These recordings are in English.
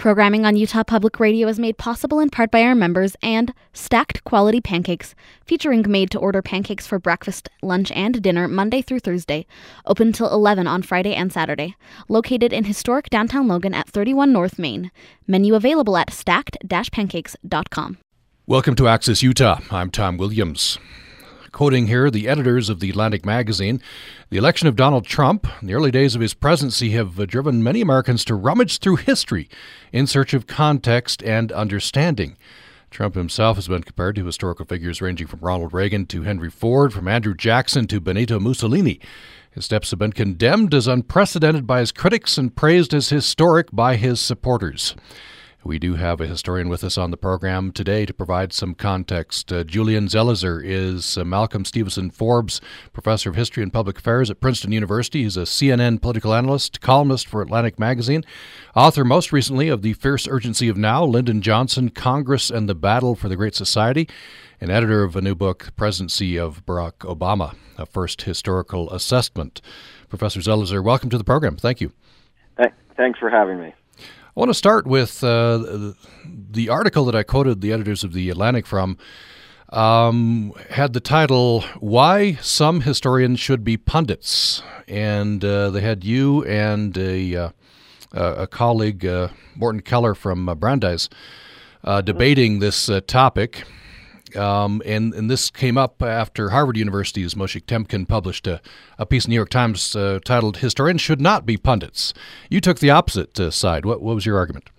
Programming on Utah Public Radio is made possible in part by our members and Stacked Quality Pancakes, featuring made to order pancakes for breakfast, lunch, and dinner Monday through Thursday, open till 11 on Friday and Saturday. Located in historic downtown Logan at 31 North Main. Menu available at stacked pancakes.com. Welcome to Access Utah. I'm Tom Williams. Quoting here the editors of the Atlantic magazine, the election of Donald Trump the early days of his presidency have driven many Americans to rummage through history in search of context and understanding. Trump himself has been compared to historical figures ranging from Ronald Reagan to Henry Ford, from Andrew Jackson to Benito Mussolini. His steps have been condemned as unprecedented by his critics and praised as historic by his supporters. We do have a historian with us on the program today to provide some context. Uh, Julian Zelizer is uh, Malcolm Stevenson Forbes Professor of History and Public Affairs at Princeton University. He's a CNN political analyst, columnist for Atlantic Magazine, author most recently of The Fierce Urgency of Now, Lyndon Johnson, Congress and the Battle for the Great Society, and editor of a new book, Presidency of Barack Obama, a first historical assessment. Professor Zelizer, welcome to the program. Thank you. Thanks for having me. I want to start with uh, the article that I quoted the editors of The Atlantic from. Um, had the title "Why Some Historians Should Be Pundits," and uh, they had you and a, uh, a colleague, uh, Morton Keller from uh, Brandeis, uh, debating this topic. Um, and, and this came up after Harvard University's Moshe Temkin published a, a piece in the New York Times uh, titled Historians Should Not Be Pundits. You took the opposite uh, side. What, what was your argument?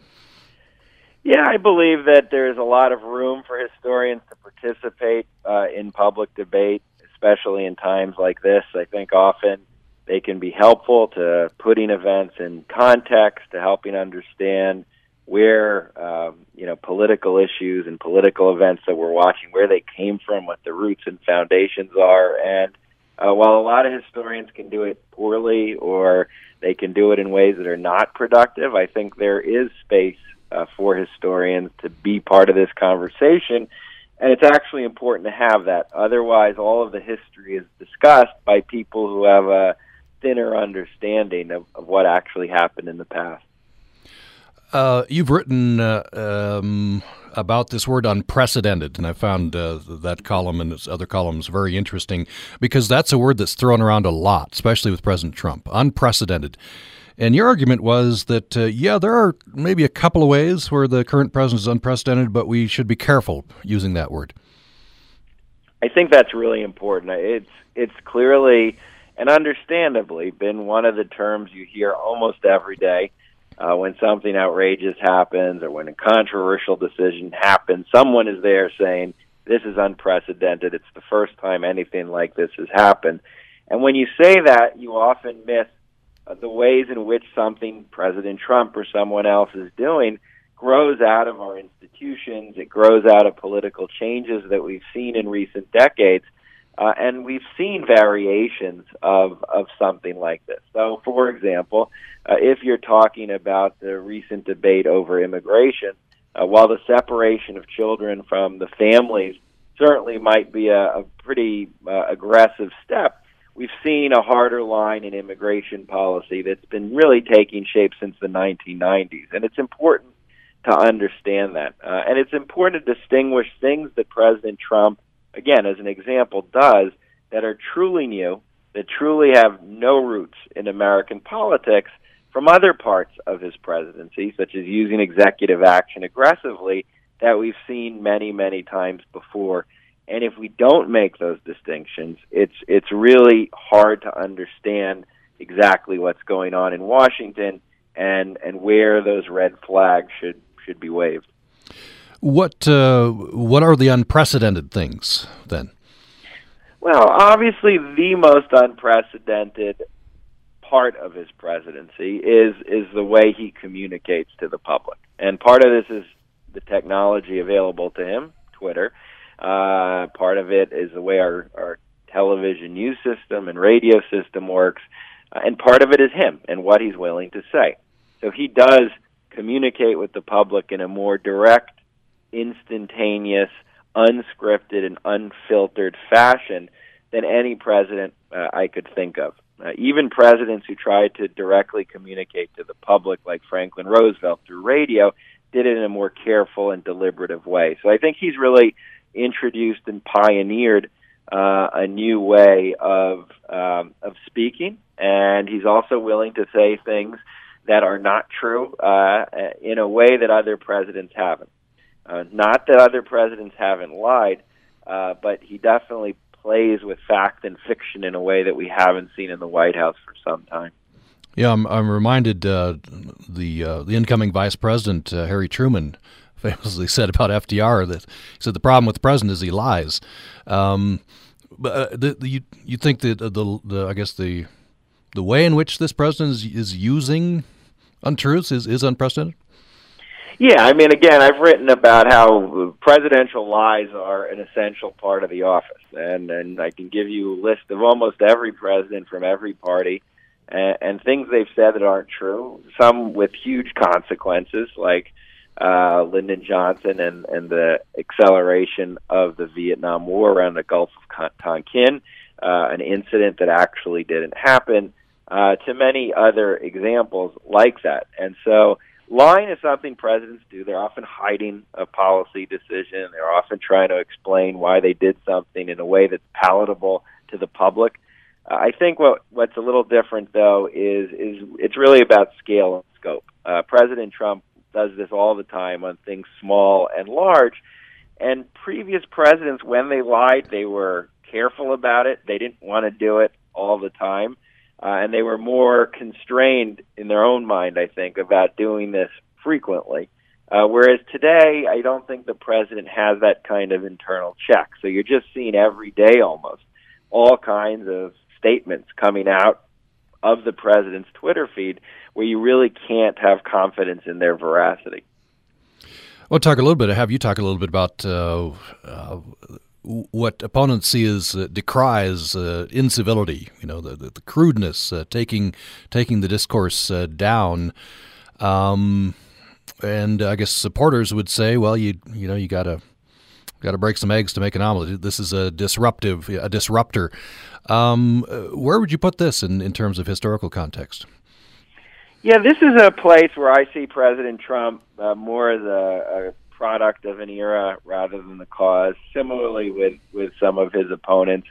Yeah, I believe that there's a lot of room for historians to participate uh, in public debate, especially in times like this. I think often they can be helpful to putting events in context, to helping understand where um, you know political issues and political events that we're watching, where they came from, what the roots and foundations are, and uh, while a lot of historians can do it poorly or they can do it in ways that are not productive, I think there is space uh, for historians to be part of this conversation. And it's actually important to have that. Otherwise, all of the history is discussed by people who have a thinner understanding of, of what actually happened in the past. Uh, you've written uh, um, about this word unprecedented, and I found uh, that column and its other columns very interesting because that's a word that's thrown around a lot, especially with President Trump. Unprecedented. And your argument was that, uh, yeah, there are maybe a couple of ways where the current president is unprecedented, but we should be careful using that word. I think that's really important. It's it's clearly and understandably been one of the terms you hear almost every day uh, when something outrageous happens or when a controversial decision happens, someone is there saying, This is unprecedented. It's the first time anything like this has happened. And when you say that, you often miss uh, the ways in which something President Trump or someone else is doing grows out of our institutions, it grows out of political changes that we've seen in recent decades. Uh, and we've seen variations of, of something like this. So, for example, uh, if you're talking about the recent debate over immigration, uh, while the separation of children from the families certainly might be a, a pretty uh, aggressive step, we've seen a harder line in immigration policy that's been really taking shape since the 1990s. And it's important to understand that. Uh, and it's important to distinguish things that President Trump, again, as an example, does that are truly new, that truly have no roots in American politics, from other parts of his presidency, such as using executive action aggressively, that we've seen many, many times before. And if we don't make those distinctions, it's it's really hard to understand exactly what's going on in Washington and and where those red flags should should be waved. What uh, what are the unprecedented things then? Well, obviously, the most unprecedented part of his presidency is is the way he communicates to the public, and part of this is the technology available to him, Twitter. Uh, part of it is the way our, our television news system and radio system works, uh, and part of it is him and what he's willing to say. So he does communicate with the public in a more direct, instantaneous, unscripted, and unfiltered fashion than any president uh, I could think of. Uh, even presidents who tried to directly communicate to the public, like Franklin Roosevelt through radio, did it in a more careful and deliberative way. So I think he's really introduced and pioneered uh, a new way of um, of speaking, and he's also willing to say things that are not true uh, in a way that other presidents haven't. Uh, not that other presidents haven't lied, uh, but he definitely plays with fact and fiction in a way that we haven't seen in the White House for some time. Yeah, I'm, I'm reminded uh, the uh, the incoming Vice President uh, Harry Truman famously said about FDR that he said the problem with the president is he lies. Um, but uh, the, the, you you think that the, the I guess the the way in which this president is, is using untruths is, is unprecedented. Yeah, I mean, again, I've written about how presidential lies are an essential part of the office, and and I can give you a list of almost every president from every party, and, and things they've said that aren't true. Some with huge consequences, like uh, Lyndon Johnson and and the acceleration of the Vietnam War around the Gulf of Tonkin, uh, an incident that actually didn't happen, uh, to many other examples like that, and so Lying is something presidents do. They're often hiding a policy decision. They're often trying to explain why they did something in a way that's palatable to the public. Uh, I think what what's a little different though is is it's really about scale and scope. Uh, President Trump does this all the time on things small and large, and previous presidents, when they lied, they were careful about it. They didn't want to do it all the time uh, and they were more constrained in their own mind, I think, about doing this frequently. Uh, whereas today, I don't think the president has that kind of internal check. So you're just seeing every day almost all kinds of statements coming out of the president's Twitter feed where you really can't have confidence in their veracity. Well, talk a little bit. Have you talk a little bit about uh, uh, what opponents see as uh, decries uh, incivility, you know, the, the, the crudeness, uh, taking taking the discourse uh, down. Um, and I guess supporters would say, well, you you know, you got to got to break some eggs to make an omelet. This is a disruptive, a disruptor. Um, uh, where would you put this in, in terms of historical context? Yeah, this is a place where I see President Trump uh, more as a, a product of an era rather than the cause. Similarly, with with some of his opponents,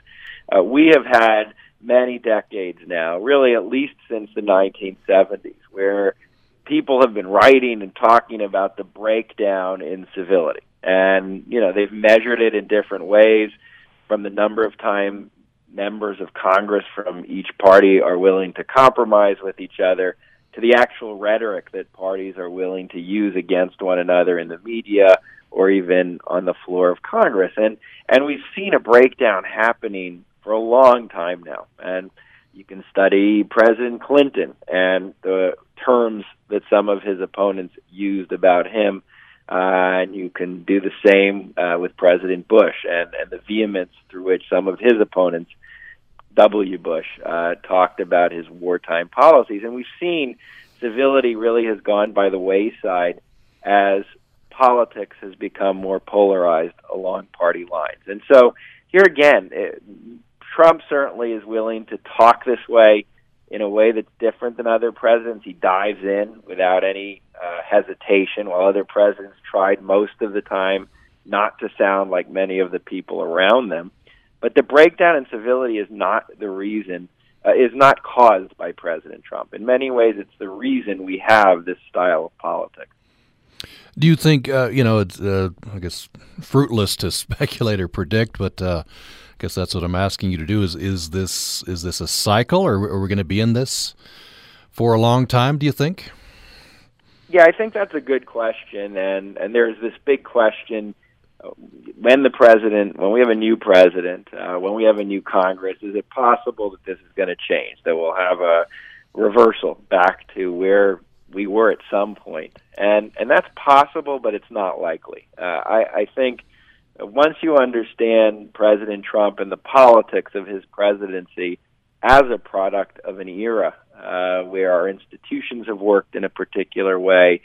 uh, we have had many decades now, really at least since the 1970s, where people have been writing and talking about the breakdown in civility, and you know they've measured it in different ways, from the number of time members of Congress from each party are willing to compromise with each other to the actual rhetoric that parties are willing to use against one another in the media or even on the floor of Congress. And and we've seen a breakdown happening for a long time now. And you can study President Clinton and the terms that some of his opponents used about him. Uh, and you can do the same uh, with President Bush and, and the vehemence through which some of his opponents W. Bush uh, talked about his wartime policies, and we've seen civility really has gone by the wayside as politics has become more polarized along party lines. And so here again, it, Trump certainly is willing to talk this way in a way that's different than other presidents. He dives in without any uh, hesitation, while other presidents tried most of the time not to sound like many of the people around them. But the breakdown in civility is not the reason, uh, is not caused by President Trump. In many ways, it's the reason we have this style of politics. Do you think, uh, you know, it's, uh, I guess, fruitless to speculate or predict, but uh, I guess that's what I'm asking you to do. Is is this is this a cycle, or are we going to be in this for a long time? Do you think? Yeah, I think that's a good question, and and there's this big question when the president, when we have a new president, uh, when we have a new Congress, is it possible that this is going to change? That we'll have a reversal back to where we were at some point, and and that's possible, but it's not likely. Uh, I, I think once you understand President Trump and the politics of his presidency as a product of an era uh, where our institutions have worked in a particular way,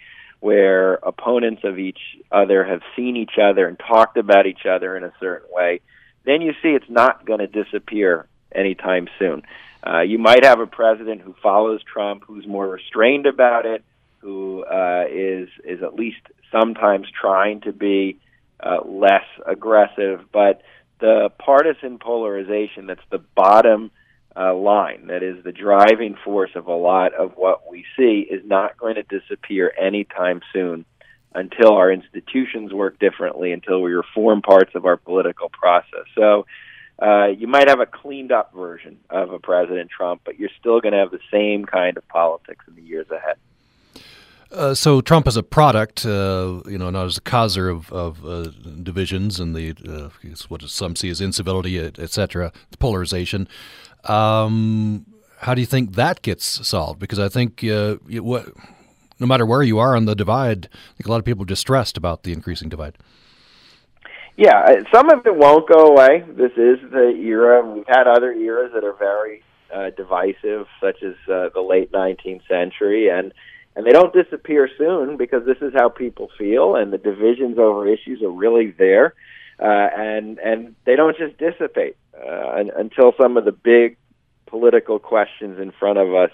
where opponents of each other have seen each other and talked about each other in a certain way, then you see it's not going to disappear anytime soon. Uh, you might have a president who follows Trump, who's more restrained about it, who uh, is is at least sometimes trying to be uh, less aggressive. But the partisan polarization that's the bottom uh, line, that is the driving force of a lot of what we see, is not going to disappear anytime soon until our institutions work differently, until we reform parts of our political process. So uh, you might have a cleaned up version of a President Trump, but you're still going to have the same kind of politics in the years ahead. Uh, so Trump as a product, uh, you know, not as a causer of, of uh, divisions and the uh, what some see as incivility, et cetera, polarization. Um, how do you think that gets solved? Because I think uh, what, no matter where you are on the divide, I think a lot of people are distressed about the increasing divide. Yeah, uh, some of it won't go away. This is the era. We've had other eras that are very uh, divisive, such as uh, the late 19th century, and and they don't disappear soon because this is how people feel, and the divisions over issues are really there, uh, and and they don't just dissipate uh, until some of the big political questions in front of us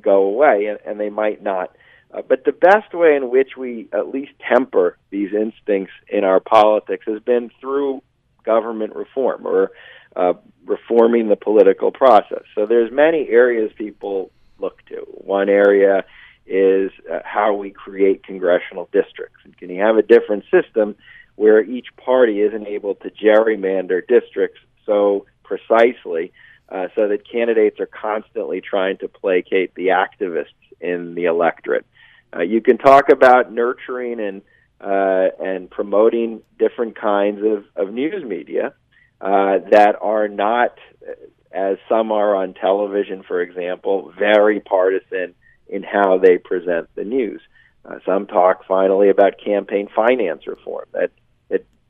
go away, and, and they might not. Uh, but the best way in which we at least temper these instincts in our politics has been through government reform or uh, reforming the political process. So there's many areas people look to. One area is uh, how we create congressional districts. And can you have a different system where each party isn't able to gerrymander districts so precisely uh, so that candidates are constantly trying to placate the activists in the electorate? Uh, you can talk about nurturing and uh, and promoting different kinds of, of news media uh, that are not, as some are on television, for example, very partisan in how they present the news. Uh, some talk finally about campaign finance reform. That,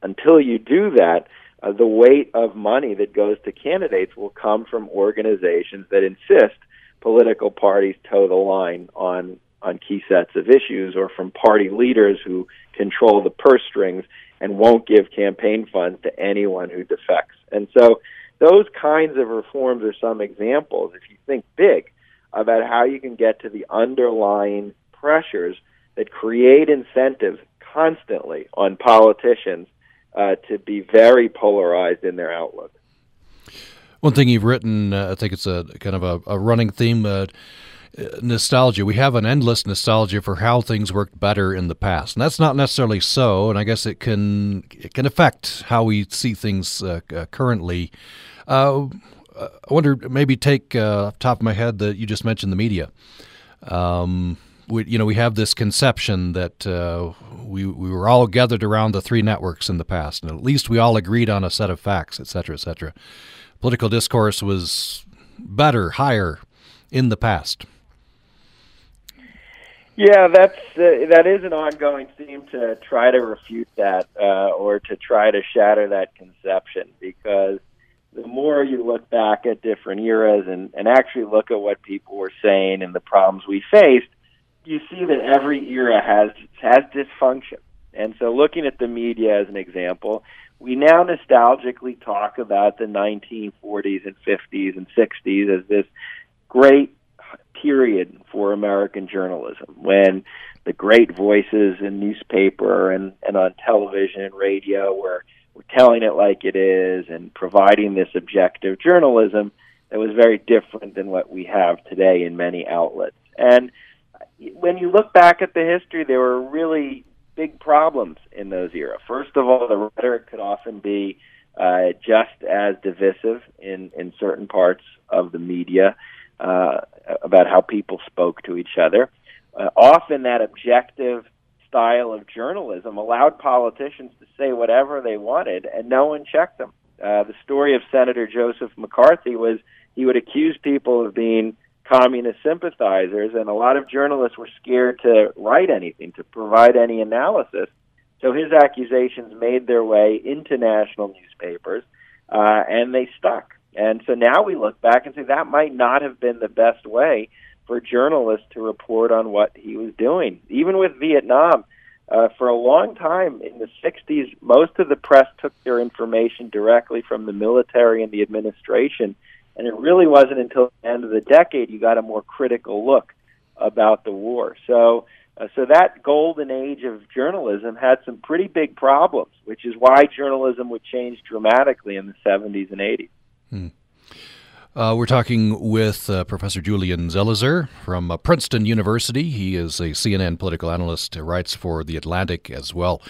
until you do that, uh, the weight of money that goes to candidates will come from organizations that insist political parties toe the line on on key sets of issues or from party leaders who control the purse strings and won't give campaign funds to anyone who defects. And so those kinds of reforms are some examples, if you think big, about how you can get to the underlying pressures that create incentives constantly on politicians uh, to be very polarized in their outlook. One thing you've written, uh, I think it's a kind of a, a running theme. Uh, nostalgia. We have an endless nostalgia for how things worked better in the past, and that's not necessarily so. And I guess it can it can affect how we see things uh, uh, currently. Uh, I wonder, maybe take uh, top of my head that you just mentioned the media. Um, we, you know, we have this conception that uh, we we were all gathered around the three networks in the past, and at least we all agreed on a set of facts, et cetera, et cetera. Political discourse was better, higher in the past. Yeah, that's uh, that is an ongoing theme to try to refute that uh, or to try to shatter that conception because the more you look back at different eras and, and actually look at what people were saying and the problems we faced, you see that every era has has dysfunction. And so looking at the media as an example, we now nostalgically talk about the 1940s and 50s and 60s as this great period for American journalism when the great voices in newspaper and, and on television and radio were, were telling it like it is and providing this objective journalism that was very different than what we have today in many outlets. And when you look back at the history, there were really big problems in those eras. First of all, the rhetoric could often be uh, just as divisive in, in certain parts of the media uh, about how people spoke to each other. Uh, often, that objective style of journalism allowed politicians to say whatever they wanted, and no one checked them. Uh, the story of Senator Joseph McCarthy was he would accuse people of being communist sympathizers, and a lot of journalists were scared to write anything, to provide any analysis. So his accusations made their way into national newspapers, uh, and they stuck. And so now we look back and say that might not have been the best way for journalists to report on what he was doing. Even with Vietnam, uh, for a long time in the 60s, most of the press took their information directly from the military and the administration And it really wasn't until the end of the decade you got a more critical look about the war. So, uh, so that golden age of journalism had some pretty big problems, which is why journalism would change dramatically in the 70s and 80s. Hmm. Uh, we're talking with uh, Professor Julian Zelizer from uh, Princeton University. He is a CNN political analyst, writes for The Atlantic as well.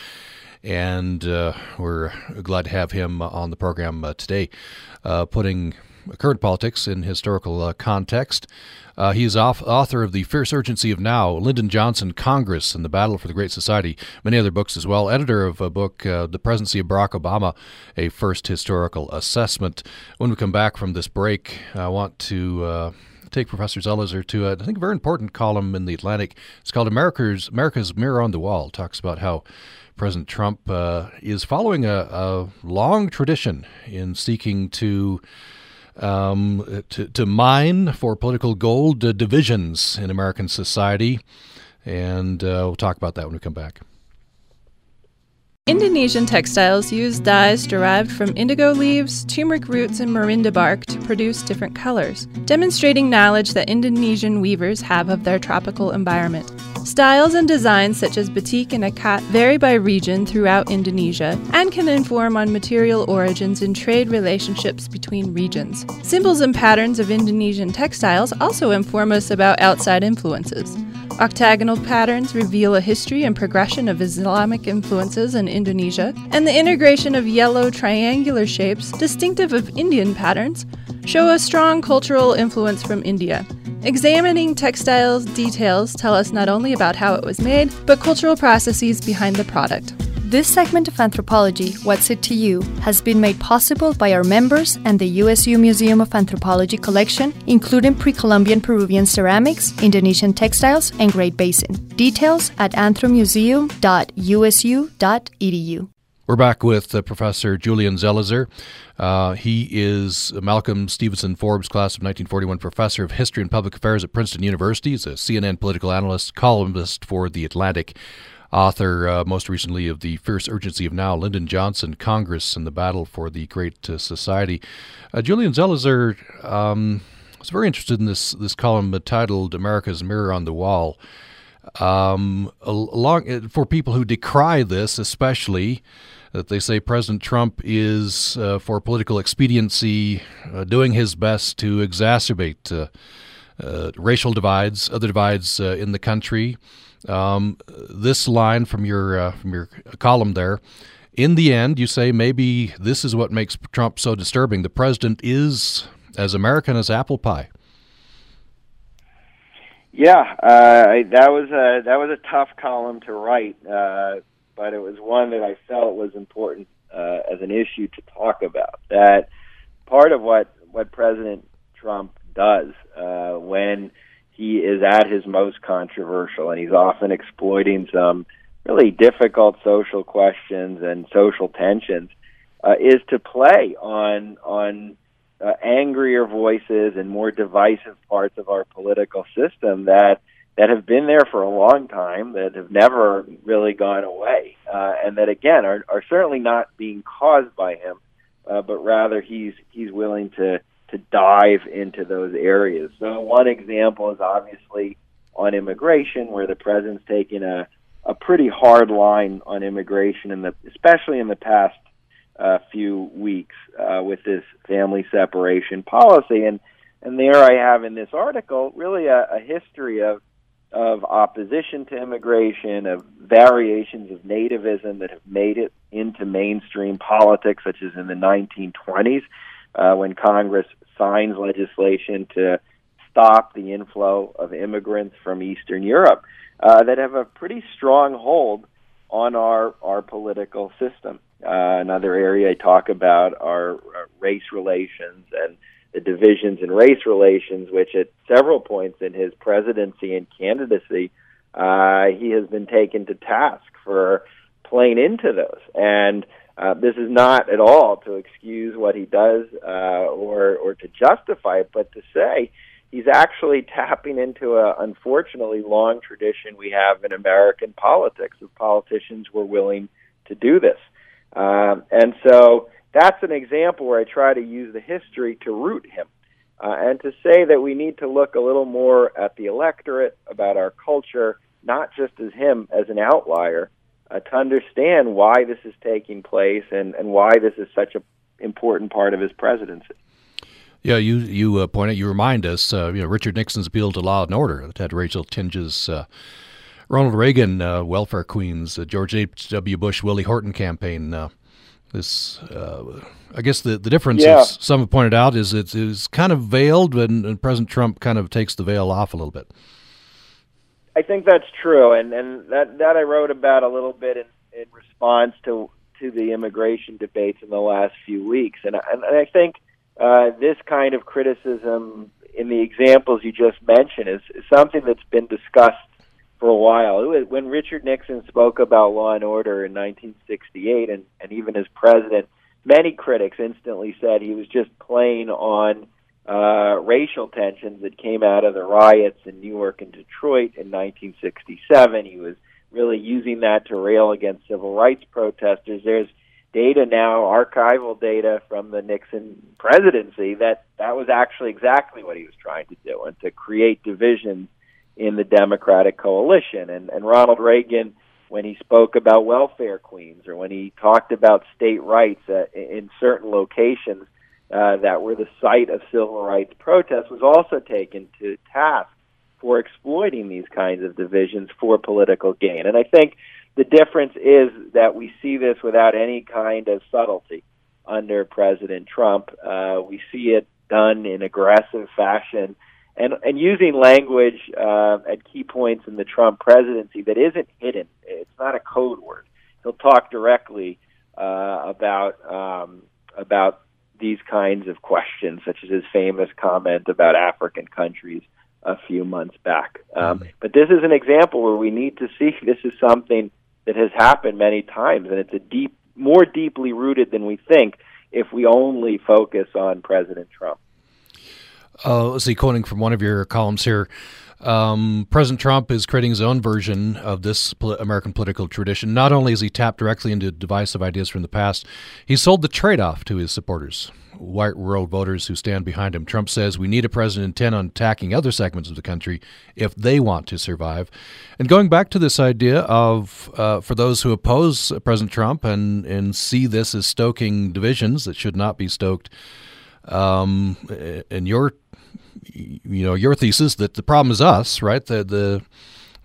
And uh, we're glad to have him on the program uh, today, uh, putting current politics in historical uh, context. Uh, he is off, author of The Fierce Urgency of Now, Lyndon Johnson, Congress, and the Battle for the Great Society, many other books as well. Editor of a book, uh, The Presidency of Barack Obama, A First Historical Assessment. When we come back from this break, I want to uh, take Professor Zelizer to, a, I think, a very important column in The Atlantic. It's called America's, America's Mirror on the Wall. It talks about how President Trump uh, is following a, a long tradition in seeking to um, to, to mine for political gold divisions in American society. And uh, we'll talk about that when we come back. Indonesian textiles use dyes derived from indigo leaves, turmeric roots, and morinda bark to produce different colors, demonstrating knowledge that Indonesian weavers have of their tropical environment. Styles and designs such as batik and ikat vary by region throughout Indonesia and can inform on material origins and trade relationships between regions. Symbols and patterns of Indonesian textiles also inform us about outside influences. Octagonal patterns reveal a history and progression of Islamic influences in Indonesia, and the integration of yellow triangular shapes, distinctive of Indian patterns, show a strong cultural influence from India. Examining textiles details tell us not only about how it was made, but cultural processes behind the product. This segment of Anthropology, What's It to You, has been made possible by our members and the USU Museum of Anthropology collection, including pre Columbian Peruvian ceramics, Indonesian textiles, and Great Basin. Details at anthromuseum.usu.edu. We're back with uh, Professor Julian Zelizer. Uh, he is Malcolm Stevenson Forbes Class of 1941 Professor of History and Public Affairs at Princeton University. He's a CNN political analyst, columnist for The Atlantic, author uh, most recently of The Fierce Urgency of Now, Lyndon Johnson, Congress, and the Battle for the Great uh, Society. Uh, Julian Zelizer um, was very interested in this, this column titled America's Mirror on the Wall. Um, along, for people who decry this, especially, that they say President Trump is, uh, for political expediency, uh, doing his best to exacerbate uh, uh racial divides, other divides uh, in the country. Um, this line from your uh, from your column there. In the end, you say maybe this is what makes Trump so disturbing. The president is as American as apple pie. Yeah, that was a that was a tough column to write but it was one that I felt was important uh, as an issue to talk about. That part of what what President Trump does uh, when he is at his most controversial, and he's often exploiting some really difficult social questions and social tensions, uh, is to play on on uh, angrier voices and more divisive parts of our political system that that have been there for a long time, that have never really gone away, uh, and that again are, are certainly not being caused by him, uh, but rather he's he's willing to to dive into those areas. So one example is obviously on immigration, where the president's taken a a pretty hard line on immigration, in the especially in the past uh, few weeks uh, with this family separation policy, and and there I have in this article really a, a history of of opposition to immigration, of variations of nativism that have made it into mainstream politics, such as in the 1920s, uh, when Congress signs legislation to stop the inflow of immigrants from Eastern Europe, uh, that have a pretty strong hold on our our political system. Uh, another area I talk about are, are race relations and the divisions in race relations, which at several points in his presidency and candidacy, uh, he has been taken to task for playing into those. And uh, this is not at all to excuse what he does uh, or or to justify it, but to say he's actually tapping into a unfortunately long tradition we have in American politics of politicians were willing to do this. Um, and so that's an example where I try to use the history to root him. uh, and to say that we need to look a little more at the electorate, about our culture, not just as him as an outlier, uh, to understand why this is taking place and, and why this is such an important part of his presidency. Yeah, you you uh, point out, you remind us, uh, you know, Richard Nixon's appeal to law and order that had racial tinges. Uh, Ronald Reagan, uh, welfare queens, uh, George H. W. Bush, Willie Horton campaign. Uh, this, I guess, the the difference, yeah. as some have pointed out, is it's, it's kind of veiled, and, and President Trump kind of takes the veil off a little bit. I think that's true, and and that that I wrote about a little bit in, in response to to the immigration debates in the last few weeks, and and, and I think uh, this kind of criticism in the examples you just mentioned is, is something that's been discussed for a while. Was, when Richard Nixon spoke about law and order in 1968, and, and even as president, many critics instantly said he was just playing on uh, racial tensions that came out of the riots in New York and Detroit in 1967. He was really using that to rail against civil rights protesters. There's data now, archival data from the Nixon presidency, that that was actually exactly what he was trying to do, and to create divisions in the Democratic coalition. And, and Ronald Reagan, when he spoke about welfare queens, or when he talked about state rights uh, in certain locations uh, that were the site of civil rights protests, was also taken to task for exploiting these kinds of divisions for political gain. And I think the difference is that we see this without any kind of subtlety under President Trump. Uh, we see it done in aggressive fashion and and using language uh, at key points in the Trump presidency that isn't hidden. It's not a code word. He'll talk directly uh, about um, about these kinds of questions, such as his famous comment about African countries a few months back. Um, mm-hmm. But this is an example where we need to see this is something that has happened many times, and it's a deep, more deeply rooted than we think if we only focus on President Trump. Uh, let's see, quoting from one of your columns here. Um, President Trump is creating his own version of this pol- American political tradition. Not only has he tapped directly into divisive ideas from the past, he sold the trade off to his supporters, white rural voters who stand behind him. Trump says we need a president intent on attacking other segments of the country if they want to survive. And going back to this idea of, uh, for those who oppose President Trump and, and see this as stoking divisions that should not be stoked, um, in your you know your thesis that the problem is us, right? The the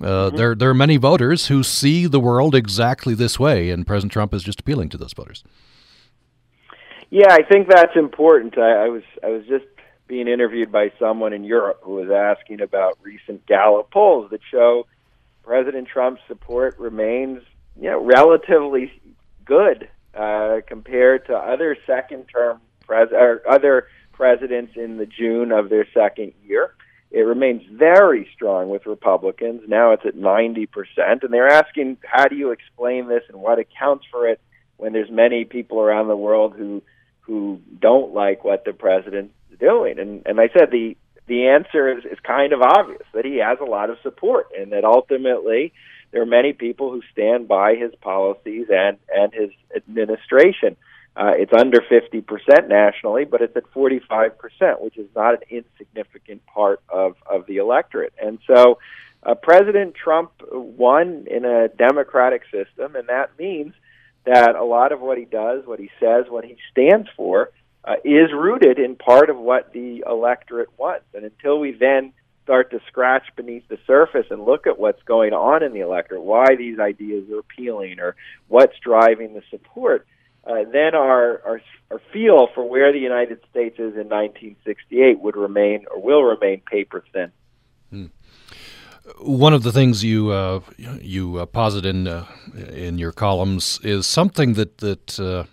uh, mm-hmm. there there are many voters who see the world exactly this way, and President Trump is just appealing to those voters. Yeah, I think that's important. I, I was I was just being interviewed by someone in Europe who was asking about recent Gallup polls that show President Trump's support remains you know, relatively good uh, compared to other second term pres- or other presidents in the June of their second year. It remains very strong with Republicans. Now it's at 90%. And they're asking, how do you explain this and what accounts for it when there's many people around the world who who don't like what the president's doing? And and I said the the answer is, is kind of obvious that he has a lot of support and that ultimately there are many people who stand by his policies and, and his administration. Uh, it's under 50% nationally, but it's at 45%, which is not an insignificant part of, of the electorate. And so uh, President Trump won in a democratic system, and that means that a lot of what he does, what he says, what he stands for, uh, is rooted in part of what the electorate wants. And until we then start to scratch beneath the surface and look at what's going on in the electorate, why these ideas are appealing, or what's driving the support, uh, then our, our our feel for where the United States is in 1968 would remain or will remain paper thin. Hmm. One of the things you uh, you uh, posit in uh, in your columns is something that that uh,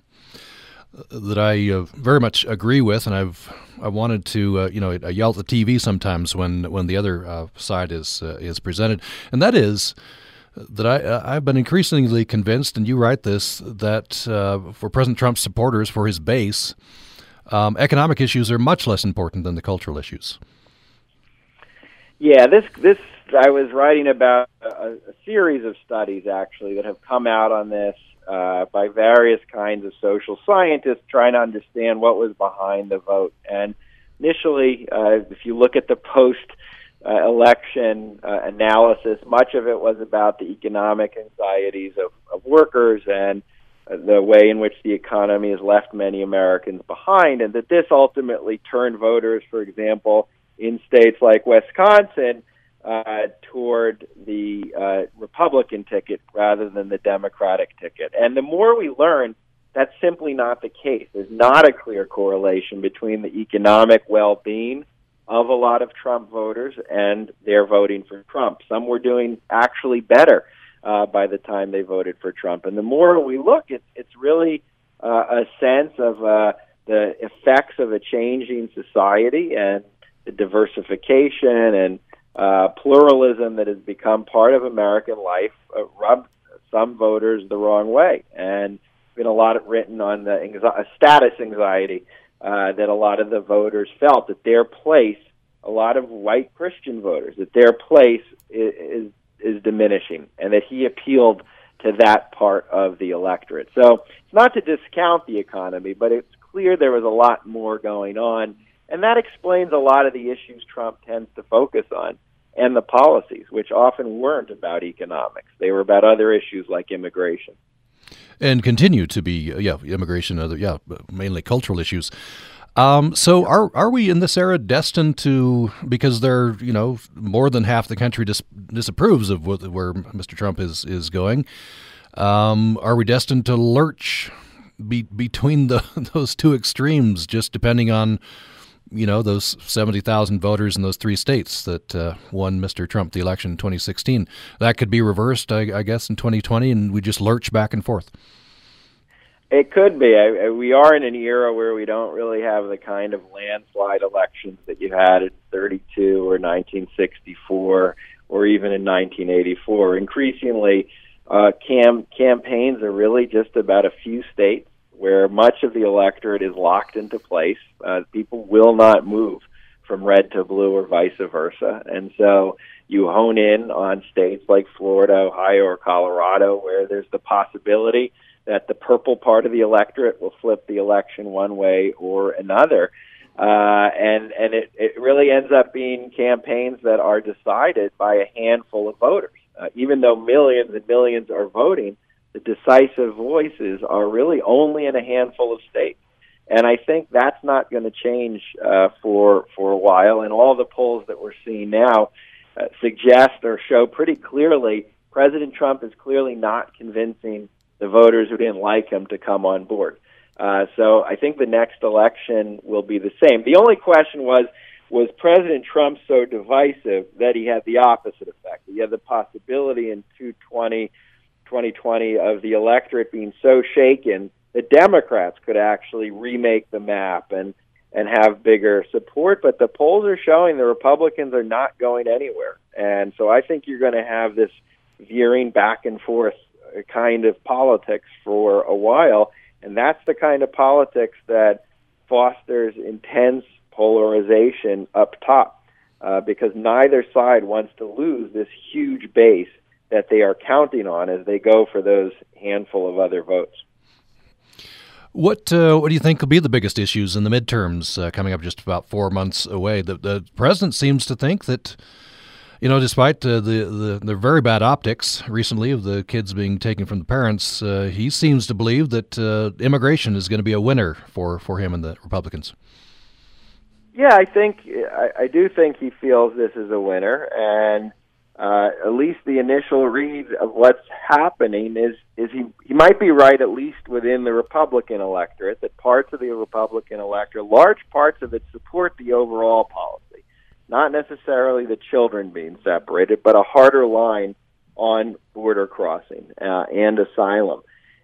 that I uh, very much agree with, and I've I wanted to you know I yell at the TV sometimes when when the other side is is presented, and that is that I, uh, I've been increasingly convinced, and you write this, that uh, for President Trump's supporters, for his base, um, economic issues are much less important than the cultural issues. Yeah, this this I was writing about a, a series of studies actually that have come out on this uh, by various kinds of social scientists trying to understand what was behind the vote and initially, uh, if you look at the post uh, election uh, analysis, much of it was about the economic anxieties of, of workers and uh, the way in which the economy has left many Americans behind, and that this ultimately turned voters, for example, in states like Wisconsin, uh, toward the uh, Republican ticket rather than the Democratic ticket. And the more we learn, that's simply not the case. There's not a clear correlation between the economic well being of a lot of Trump voters and they're voting for Trump. Some were doing actually better uh, by the time they voted for Trump. And the more we look, it's, it's really uh, a sense of uh, the effects of a changing society and the diversification and uh, pluralism that has become part of American life uh, rubbed some voters the wrong way. And been a lot written on the anxi- status anxiety uh, that a lot of the voters felt that their place, a lot of white Christian voters, that their place is, is, is diminishing, and that he appealed to that part of the electorate. So it's not to discount the economy, but it's clear there was a lot more going on and that explains a lot of the issues Trump tends to focus on and the policies, which often weren't about economics. They were about other issues like immigration. And continue to be, yeah, immigration, other, yeah, mainly cultural issues. Um, so are are we in this era destined to because there you know more than half the country dis- disapproves of what, where Mr. Trump is is going? Um, are we destined to lurch be, between the, those two extremes, just depending on you know, those 70,000 voters in those three states that uh, won Mr. Trump the election in 2016. That could be reversed, I, I, guess, in 2020, and we just lurch back and forth. It could be. I, we are in an era where we don't really have the kind of landslide elections that you had in 32 or 1964 or even in 1984. Increasingly, uh, cam- campaigns are really just about a few states where much of the electorate is locked into place. Uh, people will not move from red to blue or vice versa. And so you hone in on states like Florida, Ohio, or Colorado, where there's the possibility that the purple part of the electorate will flip the election one way or another. Uh, and and it, it really ends up being campaigns that are decided by a handful of voters. Uh, even though millions and millions are voting, the decisive voices are really only in a handful of states. And I think that's not going to change uh, for for a while. And all the polls that we're seeing now uh, suggest or show pretty clearly President Trump is clearly not convincing the voters who didn't like him to come on board. Uh, so I think the next election will be the same. The only question was was President Trump so divisive that he had the opposite effect? He had the possibility in 220 2020 of the electorate being so shaken the Democrats could actually remake the map and and have bigger support. But the polls are showing the Republicans are not going anywhere, and so I think you're going to have this veering back and forth kind of politics for a while, and that's the kind of politics that fosters intense polarization up top, uh, because neither side wants to lose this huge base that they are counting on as they go for those handful of other votes. What uh, what do you think will be the biggest issues in the midterms uh, coming up just about four months away? The, the president seems to think that, you know, despite uh, the, the, the very bad optics recently of the kids being taken from the parents, uh, he seems to believe that uh, immigration is going to be a winner for, for him and the Republicans. Yeah, I think I, I do think he feels this is a winner, and uh, at least the initial read of what's happening is is he he might be right at least within the Republican electorate that parts of the Republican electorate, large parts of it, support the overall policy, not necessarily the children being separated, but a harder line on border crossing uh, and asylum.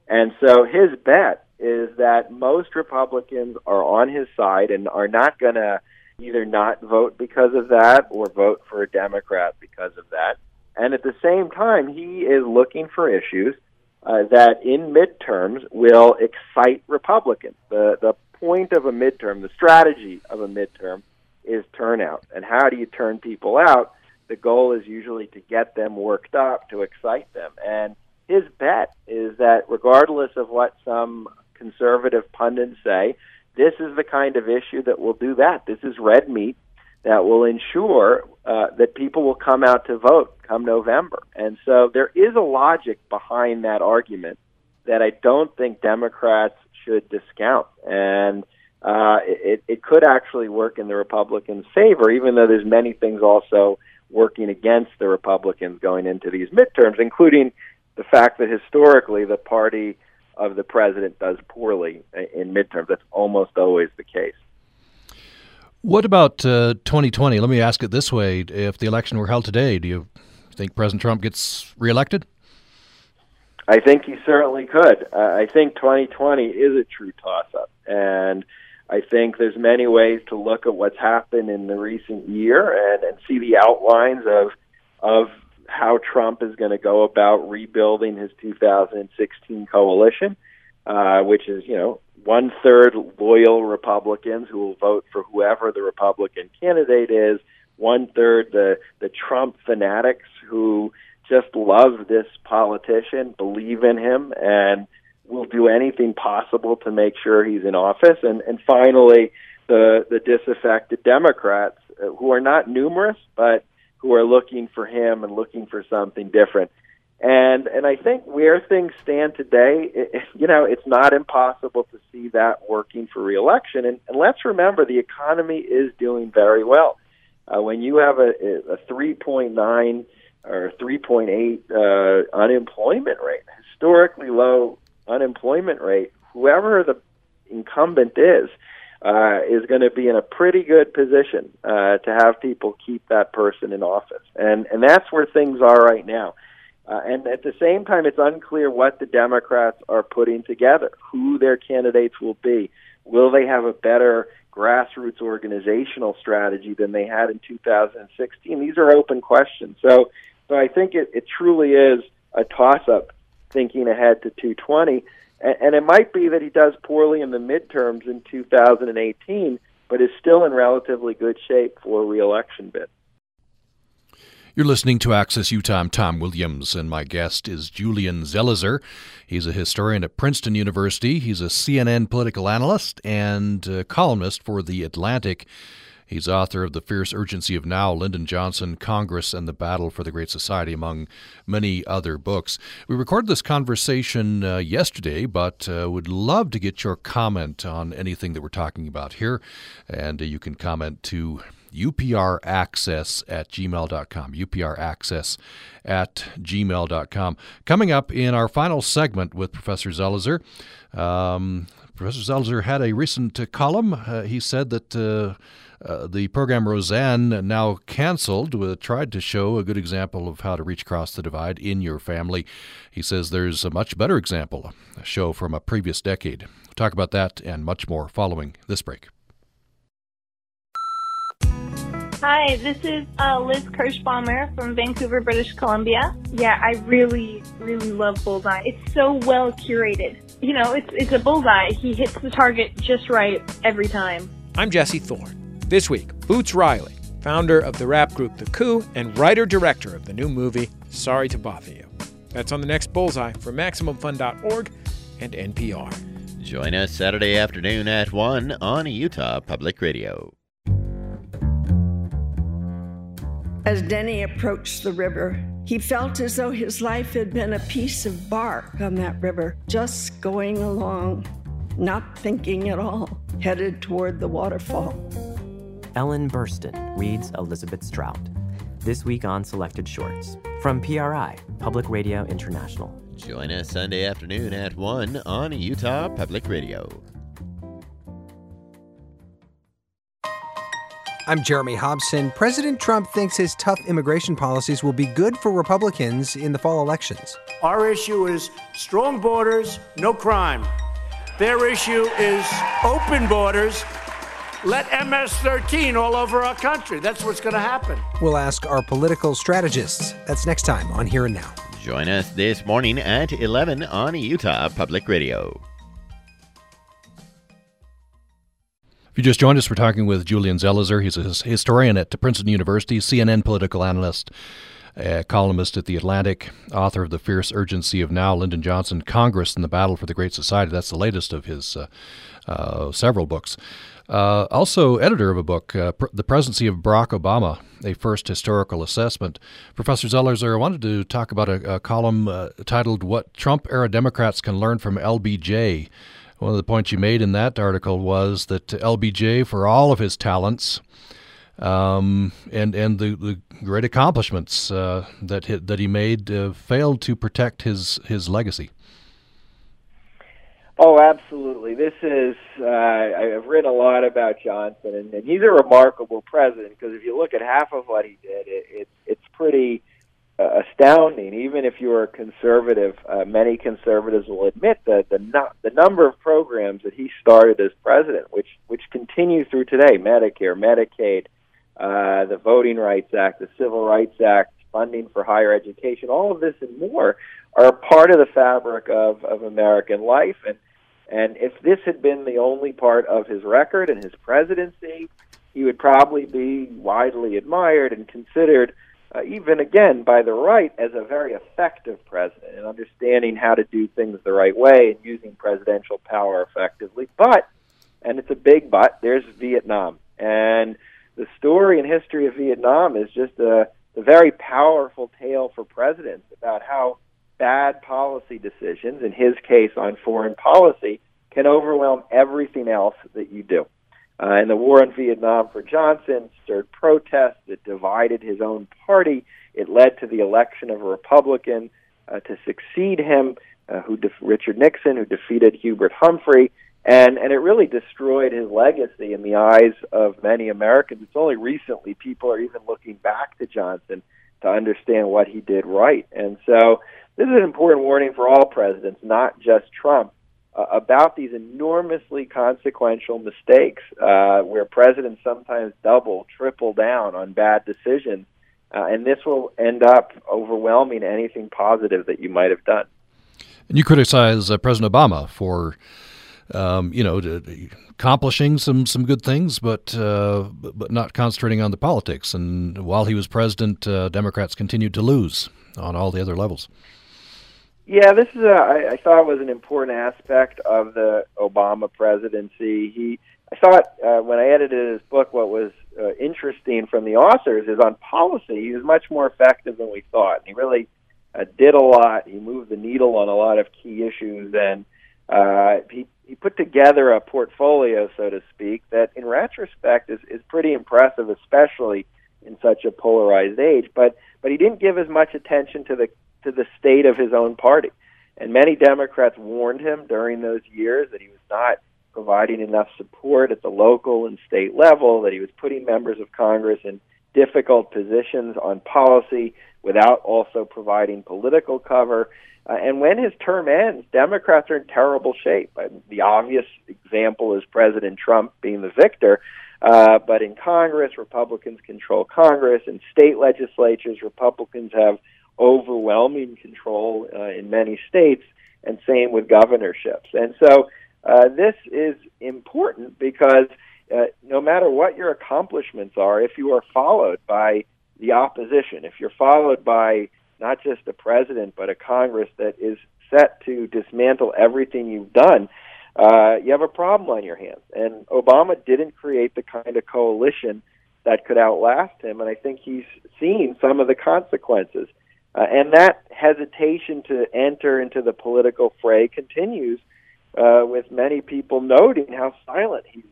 And so his bet is that most Republicans are on his side and are not going to either not vote because of that or vote for a Democrat because of that. And at the same time, he is looking for issues uh, that in midterms will excite Republicans. The, the point of a midterm, the strategy of a midterm, is turnout. And how do you turn people out? The goal is usually to get them worked up, to excite them. And his bet is that regardless of what some conservative pundits say, this is the kind of issue that will do that. This is red meat that will ensure uh, that people will come out to vote come November. And so there is a logic behind that argument that I don't think Democrats should discount. And uh, it, it could actually work in the Republicans' favor, even though there's many things also working against the Republicans going into these midterms, including the fact that historically the party of the president does poorly in midterms. That's almost always the case. What about uh, 2020? Let me ask it this way: If the election were held today, do you think President Trump gets reelected? I think he certainly could. Uh, I think 2020 is a true toss-up, and I think there's many ways to look at what's happened in the recent year and, and see the outlines of of how Trump is going to go about rebuilding his 2016 coalition, uh, which is you know one third loyal Republicans who will vote for whoever the Republican candidate is, one third the the Trump fanatics who just love this politician, believe in him, and will do anything possible to make sure he's in office. And and finally, the the disaffected Democrats uh, who are not numerous, but who are looking for him and looking for something different. And and I think where things stand today, it, you know, it's not impossible to see that working for reelection. And, and let's remember, the economy is doing very well. Uh, when you have a, a 3.9 or 3.8 uh, unemployment rate, historically low unemployment rate, whoever the incumbent is, uh, is going to be in a pretty good position uh, to have people keep that person in office, and and that's where things are right now. Uh, and at the same time, it's unclear what the Democrats are putting together, who their candidates will be. Will they have a better grassroots organizational strategy than they had in 2016? These are open questions. So, so I think it, it truly is a toss-up thinking ahead to 220. And, and it might be that he does poorly in the midterms in 2018, but is still in relatively good shape for a reelection bid. You're listening to Access Utah. I'm Tom Williams, and my guest is Julian Zelizer. He's a historian at Princeton University. He's a CNN political analyst and columnist for The Atlantic. He's author of The Fierce Urgency of Now, Lyndon Johnson, Congress, and the Battle for the Great Society, among many other books. We recorded this conversation uh, yesterday, but uh, would love to get your comment on anything that we're talking about here. And uh, you can comment to upraccess at gmail.com. upraccess at gmail.com. Coming up in our final segment with Professor Zelizer, um, Professor Zelizer had a recent column. Uh, he said that uh, uh, the program Roseanne, now canceled, uh, tried to show a good example of how to reach across the divide in your family. He says there's a much better example, a show from a previous decade. We'll talk about that and much more following this break. Hi, this is uh, Liz Kirschbaumer from Vancouver, British Columbia. Yeah, I really, really love Bullseye. It's so well curated. You know, it's it's a bullseye. He hits the target just right every time. I'm Jesse Thorne. This week, Boots Riley, founder of the rap group The Coup and writer director of the new movie Sorry to Bother You. That's on the next Bullseye from MaximumFun.org and NPR. Join us Saturday afternoon at 1 on Utah Public Radio. As Denny approached the river, he felt as though his life had been a piece of bark on that river, just going along, not thinking at all, headed toward the waterfall. Ellen Burstyn reads Elizabeth Strout. This week on Selected Shorts from PRI, Public Radio International. Join us Sunday afternoon at 1 on Utah Public Radio. I'm Jeremy Hobson. President Trump thinks his tough immigration policies will be good for Republicans in the fall elections. Our issue is strong borders, no crime. Their issue is open borders. Let MS 13 all over our country. That's what's going to happen. We'll ask our political strategists. That's next time on Here and Now. Join us this morning at 11 on Utah Public Radio. If you just joined us, we're talking with Julian Zelizer. He's a historian at Princeton University, CNN political analyst. a columnist at The Atlantic, author of The Fierce Urgency of Now, Lyndon Johnson, Congress and the Battle for the Great Society. That's the latest of his uh, uh, several books. Uh, also, editor of a book, uh, Pr- The Presidency of Barack Obama, a first historical assessment. Professor Zelizer, I wanted to talk about a, a column uh, titled What Trump Era Democrats Can Learn from LBJ. One of the points you made in that article was that LBJ, for all of his talents, um, and and the, the great accomplishments uh, that he, that he made uh, failed to protect his his legacy. Oh, absolutely. This is uh, I've written a lot about Johnson, and, and he's a remarkable president because if you look at half of what he did, it, it it's pretty uh, astounding. Even if you're a conservative, uh, many conservatives will admit that the no- the number of programs that he started as president, which which continue through today, Medicare, Medicaid uh, the Voting Rights Act, the Civil Rights Act, funding for higher education, all of this and more are part of the fabric of, of American life. And, and if this had been the only part of his record and his presidency, he would probably be widely admired and considered, uh, even again by the right, as a very effective president in understanding how to do things the right way and using presidential power effectively. But, and it's a big but, there's Vietnam. And the story and history of Vietnam is just a, a very powerful tale for presidents about how bad policy decisions, in his case on foreign policy, can overwhelm everything else that you do. Uh, and the war in Vietnam for Johnson stirred protests. It divided his own party. It led to the election of a Republican uh, to succeed him, uh, who def- Richard Nixon, who defeated Hubert Humphrey and and it really destroyed his legacy in the eyes of many Americans. It's only recently people are even looking back to Johnson to understand what he did right. And so this is an important warning for all presidents, not just Trump, uh, about these enormously consequential mistakes uh, where presidents sometimes double, triple down on bad decisions. Uh, and this will end up overwhelming anything positive that you might have done. And you criticize uh, President Obama for um, you know, accomplishing some some good things, but uh, but not concentrating on the politics. And while he was president, uh, Democrats continued to lose on all the other levels. Yeah, this is a, I, I thought was an important aspect of the Obama presidency. He, I thought uh, when I edited his book, what was uh, interesting from the authors is on policy. He was much more effective than we thought. He really uh, did a lot. He moved the needle on a lot of key issues, and uh, he he put together a portfolio, so to speak, that in retrospect is, is pretty impressive, especially in such a polarized age. But but he didn't give as much attention to the to the state of his own party, and many Democrats warned him during those years that he was not providing enough support at the local and state level, that he was putting members of Congress in difficult positions on policy without also providing political cover. Uh, and when his term ends, Democrats are in terrible shape. the obvious example is President Trump being the victor. Uh, but in Congress, Republicans control Congress. In state legislatures, Republicans have overwhelming control uh, in many states, and same with governorships. And so uh, this is important because uh, no matter what your accomplishments are, if you are followed by the opposition, if you're followed by not just a president, but a Congress that is set to dismantle everything you've done, uh, you have a problem on your hands. And Obama didn't create the kind of coalition that could outlast him, and I think he's seen some of the consequences. Uh, and that hesitation to enter into the political fray continues uh, with many people noting how silent he's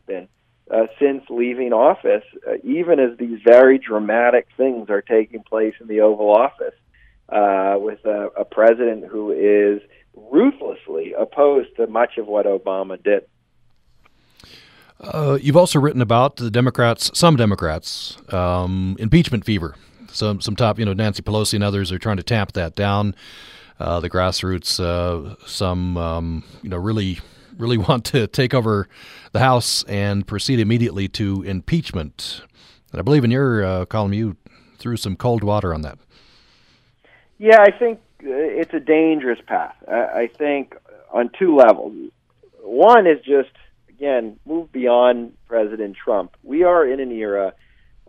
since leaving office, uh, even as these very dramatic things are taking place in the Oval Office uh, with a, a president who is ruthlessly opposed to much of what Obama did. Uh, you've also written about the Democrats, some Democrats, um, impeachment fever. Some, some top, you know, Nancy Pelosi and others are trying to tamp that down. Uh, the grassroots, uh, some, um, you know, really, really want to take over the House and proceed immediately to impeachment. And I believe in your uh, column you threw some cold water on that. Yeah, I think uh, it's a dangerous path. I think on two levels. One is just again move beyond President Trump. We are in an era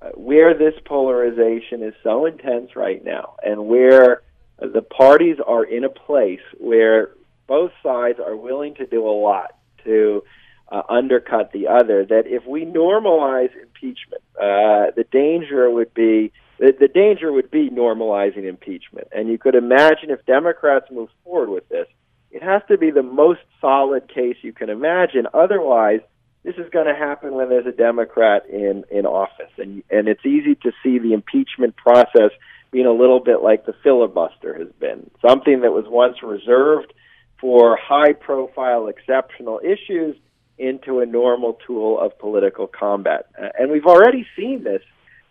uh, where this polarization is so intense right now, and where the parties are in a place where both sides are willing to do a lot to uh, undercut the other. That if we normalize impeachment, uh, the danger would be the, the danger would be normalizing impeachment. And you could imagine if Democrats move forward with this, it has to be the most solid case you can imagine. Otherwise, this is going to happen when there's a Democrat in in office, and and it's easy to see the impeachment process being a little bit like the filibuster has been, something that was once reserved for high profile exceptional issues into a normal tool of political combat. And we've already seen this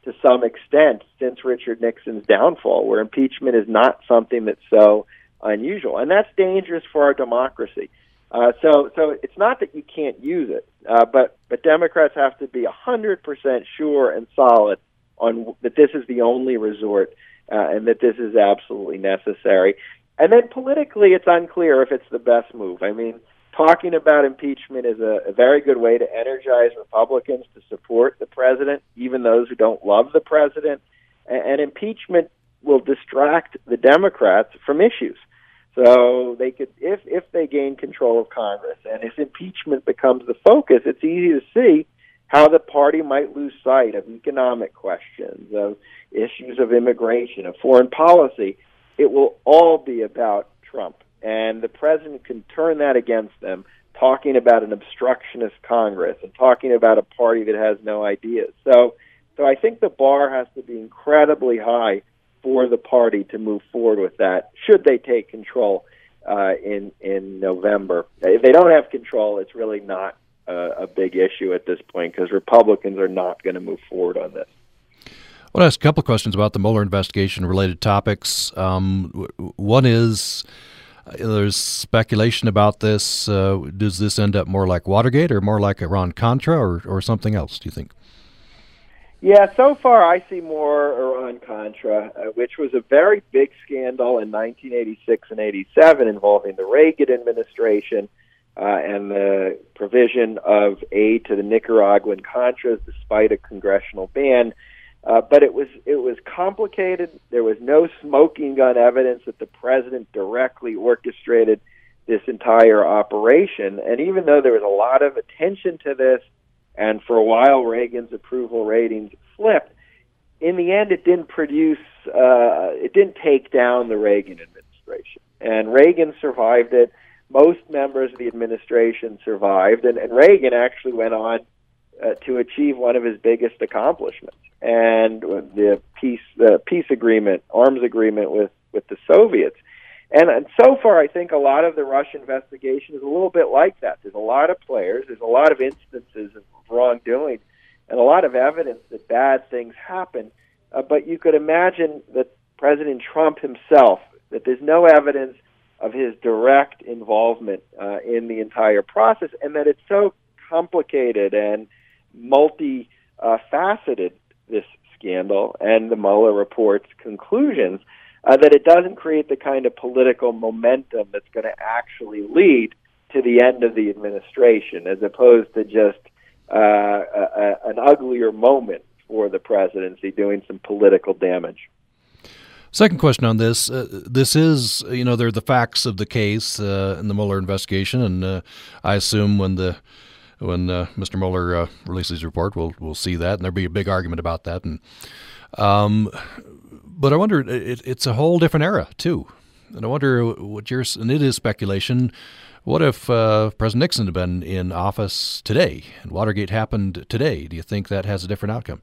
to some extent since Richard Nixon's downfall, where impeachment is not something that's so unusual. And that's dangerous for our democracy. Uh, so, so it's not that you can't use it, uh, but but Democrats have to be hundred percent sure and solid on that this is the only resort uh, and that this is absolutely necessary. And then politically, it's unclear if it's the best move. I mean, talking about impeachment is a, a very good way to energize Republicans to support the president, even those who don't love the president. And, and impeachment will distract the Democrats from issues. So they could, if if they gain control of Congress, and if impeachment becomes the focus, it's easy to see how the party might lose sight of economic questions, of issues of immigration, of foreign policy, it will all be about Trump. And the president can turn that against them, talking about an obstructionist Congress and talking about a party that has no ideas. So, so I think the bar has to be incredibly high for the party to move forward with that. Should they take control uh, in in November? If they don't have control, it's really not a, a big issue at this point because Republicans are not going to move forward on this. Want to ask a couple of questions about the Mueller investigation related topics. Um, one is uh, there's speculation about this. Uh, does this end up more like Watergate or more like Iran Contra or, or something else, do you think? Yeah, so far I see more Iran Contra, uh, which was a very big scandal in 1986 and 87 involving the Reagan administration uh, and the provision of aid to the Nicaraguan Contras despite a congressional ban. Uh, but it was it was complicated. There was no smoking gun evidence that the president directly orchestrated this entire operation. And even though there was a lot of attention to this, and for a while Reagan's approval ratings slipped, in the end it didn't produce uh, it didn't take down the Reagan administration. And Reagan survived it. Most members of the administration survived, and, and Reagan actually went on uh, to achieve one of his biggest accomplishments, and the peace the peace agreement, arms agreement with with the Soviets. And, and so far, I think a lot of the Russia investigation is a little bit like that. There's a lot of players, there's a lot of instances of wrongdoing, and a lot of evidence that bad things happen. Uh, but you could imagine that President Trump himself, that there's no evidence of his direct involvement uh, in the entire process, and that it's so complicated and multi uh, faceted this scandal and the Mueller report's conclusions uh, that it doesn't create the kind of political momentum that's going to actually lead to the end of the administration, as opposed to just uh, a, a, an uglier moment for the presidency doing some political damage. Second question on this: uh, This is, you know, they're the facts of the case uh, in the Mueller investigation, and uh, I assume when the when uh, Mr. Mueller uh, releases his report, we'll we'll see that, and there'll be a big argument about that. And um, but I wonder, it, it's a whole different era too, and I wonder what your and it is speculation. What if uh, President Nixon had been in office today and Watergate happened today? Do you think that has a different outcome?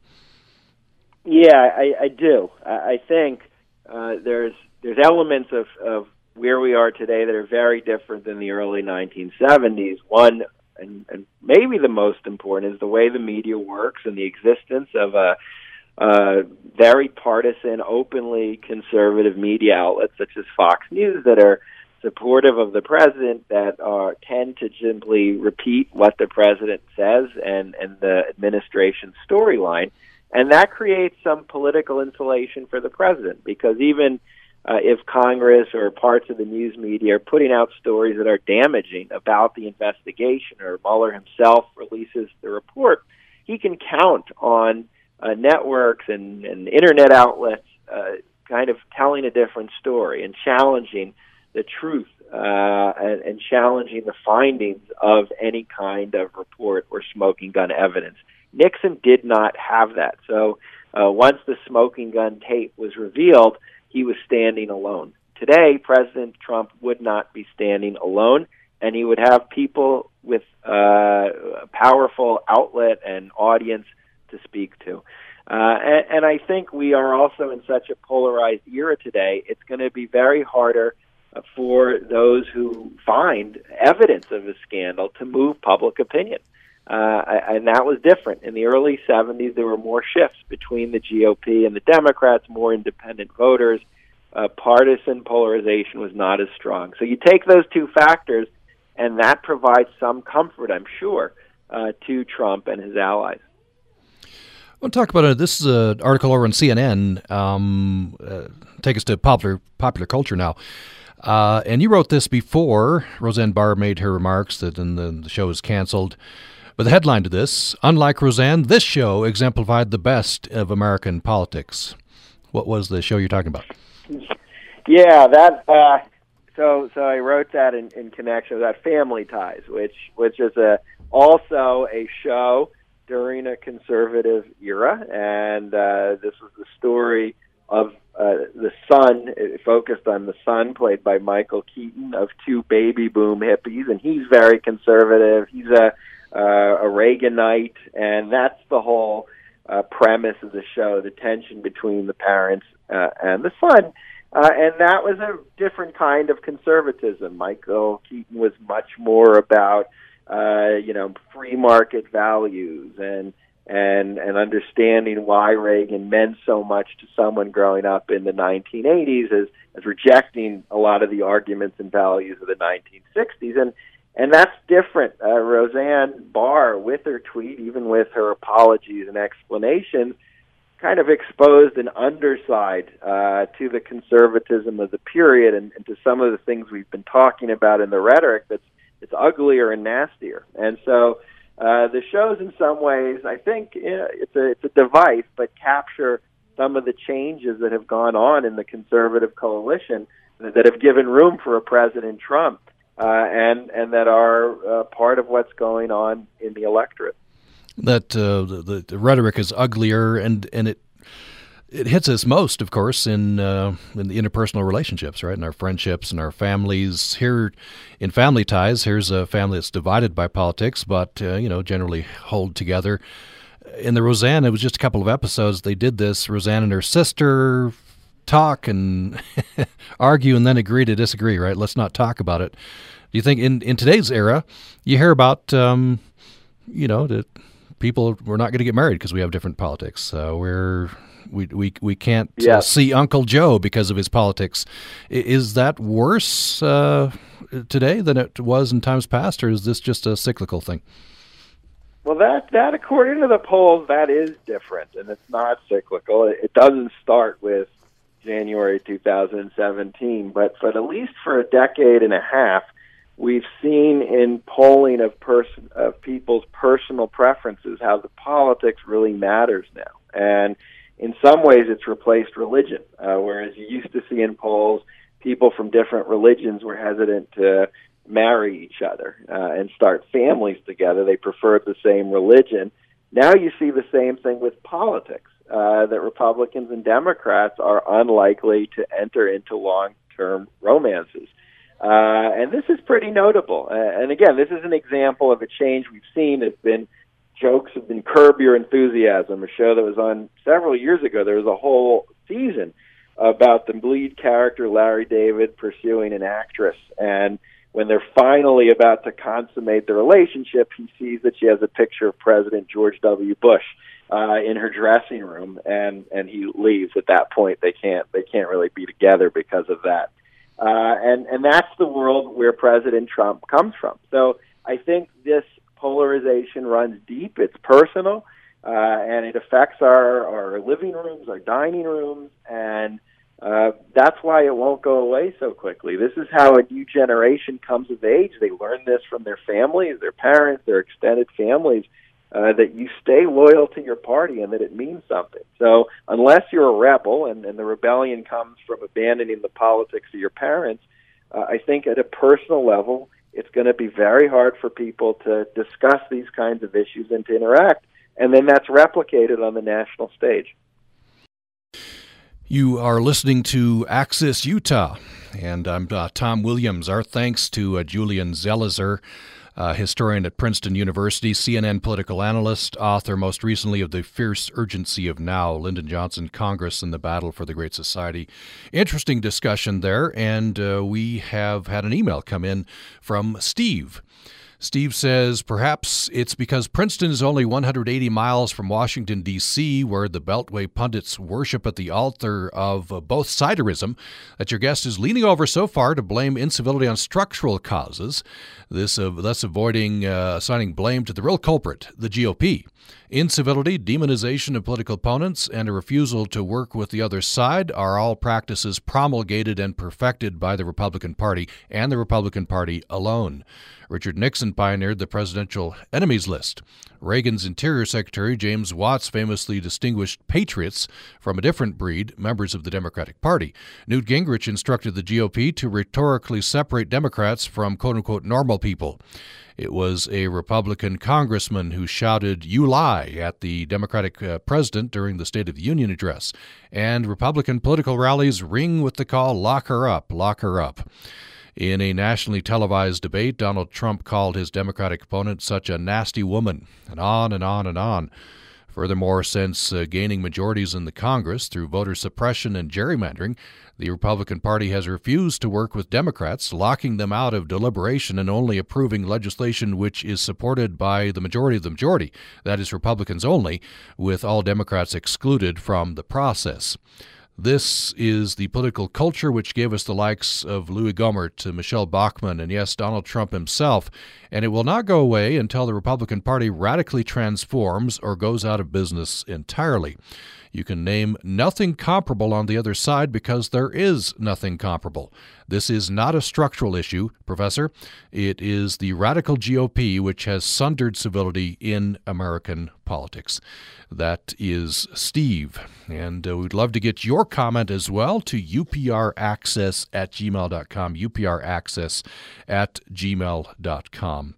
Yeah, I, I do. I, think uh, there's there's elements of, of where we are today that are very different than the early 1970s. One and, and maybe the most important is the way the media works and the existence of a, a very partisan, openly conservative media outlets such as Fox News that are supportive of the president that are tend to simply repeat what the president says and and the administration's storyline. And that creates some political insulation for the president because even uh, if Congress or parts of the news media are putting out stories that are damaging about the investigation, or Mueller himself releases the report, he can count on uh, networks and, and internet outlets uh, kind of telling a different story and challenging the truth uh, and, and challenging the findings of any kind of report or smoking gun evidence. Nixon did not have that. So uh, once the smoking gun tape was revealed, he was standing alone. Today, President Trump would not be standing alone, and he would have people with uh, a powerful outlet and audience to speak to. Uh, and, and I think we are also in such a polarized era today. It's going to be very harder for those who find evidence of a scandal to move public opinion. Uh, and that was different. In the early 70s, there were more shifts between the GOP and the Democrats, more independent voters. Uh, partisan polarization was not as strong. So you take those two factors, and that provides some comfort, I'm sure, uh, to Trump and his allies. I want to talk about it. This is an article over on CNN. Um, uh, take us to popular popular culture now. Uh, and you wrote this before Roseanne Barr made her remarks that then the, the show is canceled. But the headline to this Unlike Roseanne, this show exemplified the best of American politics. What was the show you're talking about? Yeah, that. Uh, so, so I wrote that in, in connection with that Family Ties, which which is a also a show during a conservative era, and uh, this was the story of uh, the son, focused on the son, played by Michael Keaton, of two baby boom hippies, and he's very conservative. He's a uh, a Reaganite, and that's the whole uh, premise of the show: the tension between the parents uh, and the son. Uh, and that was a different kind of conservatism. Michael Keaton was much more about, uh, you know, free market values and and and understanding why Reagan meant so much to someone growing up in the 1980s as as rejecting a lot of the arguments and values of the 1960s and and that's different. Uh, Roseanne Barr, with her tweet, even with her apologies and explanations, kind of exposed an underside uh, to the conservatism of the period and, and to some of the things we've been talking about in the rhetoric that's it's uglier and nastier. And so uh, the shows, in some ways, I think it's a it's a device, but capture some of the changes that have gone on in the conservative coalition that have given room for a President Trump, uh, and and that are uh, part of what's going on in the electorate. That uh, the, the rhetoric is uglier, and and it it hits us most, of course, in uh, in the interpersonal relationships, right? In our friendships and our families. Here, in family ties, here's a family that's divided by politics, but uh, you know, generally hold together. In the Roseanne, it was just a couple of episodes. They did this. Roseanne and her sister talk and argue, and then agree to disagree. Right? Let's not talk about it. Do you think in in today's era, you hear about um, you know that people we're not going to get married because we have different politics. Uh, we're we we we can't uh, see Uncle Joe because of his politics. Is that worse uh, today than it was in times past, or is this just a cyclical thing? Well, that that according to the polls, that is different, and it's not cyclical. It, it doesn't start with January 2017, but but at least for a decade and a half, we've seen in polling of person of people's personal preferences how the politics really matters now, and in some ways it's replaced religion. Uh, whereas you used to see in polls people from different religions were hesitant to marry each other uh, and start families together. They preferred the same religion. Now you see the same thing with politics. Uh, that Republicans and Democrats are unlikely to enter into long-term romances. Uh, and this is pretty notable. Uh, and again, this is an example of a change we've seen. It's been jokes have been Curb Your Enthusiasm, a show that was on several years ago. There was a whole season about the lead character Larry David pursuing an actress, and when they're finally about to consummate the relationship, he sees that she has a picture of President George W. Bush uh, in her dressing room, and and he leaves. At that point, they can't they can't really be together because of that. Uh, and and that's the world where President Trump comes from. So I think this polarization runs deep. It's personal, uh, and it affects our, our living rooms, our dining rooms, and uh, that's why it won't go away so quickly. This is how a new generation comes of age. They learn this from their families, their parents, their extended families. Uh, that you stay loyal to your party and that it means something. So unless you're a rebel and, and the rebellion comes from abandoning the politics of your parents, uh, I think at a personal level, it's going to be very hard for people to discuss these kinds of issues and to interact. And then that's replicated on the national stage. You are listening to Access Utah, and I'm uh, Tom Williams. Our thanks to uh, Julian Zelizer uh, historian at Princeton University, CNN political analyst, author most recently of The Fierce Urgency of Now Lyndon Johnson, Congress, and the Battle for the Great Society. Interesting discussion there, and uh, we have had an email come in from Steve. Steve says perhaps it's because Princeton is only 180 miles from Washington, D.C., where the Beltway pundits worship at the altar of uh, both siderism, that your guest is leaning over so far to blame incivility on structural causes, this uh, thus avoiding uh, assigning blame to the real culprit, the GOP. Incivility, demonization of political opponents, and a refusal to work with the other side are all practices promulgated and perfected by the Republican Party and the Republican Party alone. Richard Nixon pioneered the presidential enemies list. Reagan's Interior Secretary James Watts famously distinguished patriots from a different breed, members of the Democratic Party. Newt Gingrich instructed the GOP to rhetorically separate Democrats from quote unquote normal people. It was a Republican congressman who shouted, You lie, at the Democratic uh, president during the State of the Union address. And Republican political rallies ring with the call, Lock her up, lock her up. In a nationally televised debate, Donald Trump called his Democratic opponent such a nasty woman, and on and on and on. Furthermore, since uh, gaining majorities in the Congress through voter suppression and gerrymandering, the Republican Party has refused to work with Democrats, locking them out of deliberation and only approving legislation which is supported by the majority of the majority, that is, Republicans only, with all Democrats excluded from the process. This is the political culture which gave us the likes of Louis Gohmert, Michele Bachmann, and yes, Donald Trump himself. And it will not go away until the Republican Party radically transforms or goes out of business entirely. You can name nothing comparable on the other side because there is nothing comparable. This is not a structural issue, Professor. It is the radical GOP which has sundered civility in American politics. That is Steve. And uh, we'd love to get your comment as well to upraccess at gmail.com, upraccess at gmail.com.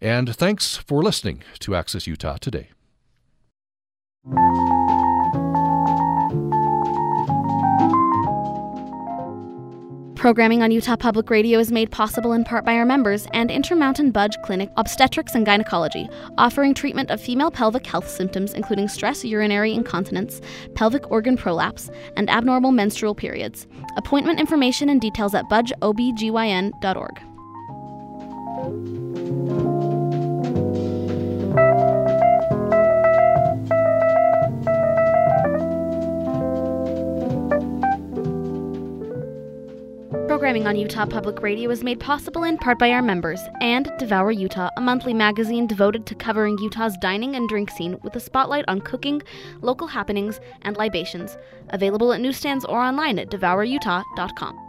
And thanks for listening to Access Utah today. Programming on Utah Public Radio is made possible in part by our members and Intermountain Budge Clinic Obstetrics and Gynecology, offering treatment of female pelvic health symptoms including stress urinary incontinence, pelvic organ prolapse, and abnormal menstrual periods. Appointment information and details at budgeobgyn.org. Programming on Utah Public Radio is made possible in part by our members and Devour Utah, a monthly magazine devoted to covering Utah's dining and drink scene with a spotlight on cooking, local happenings, and libations. Available at newsstands or online at devourutah.com.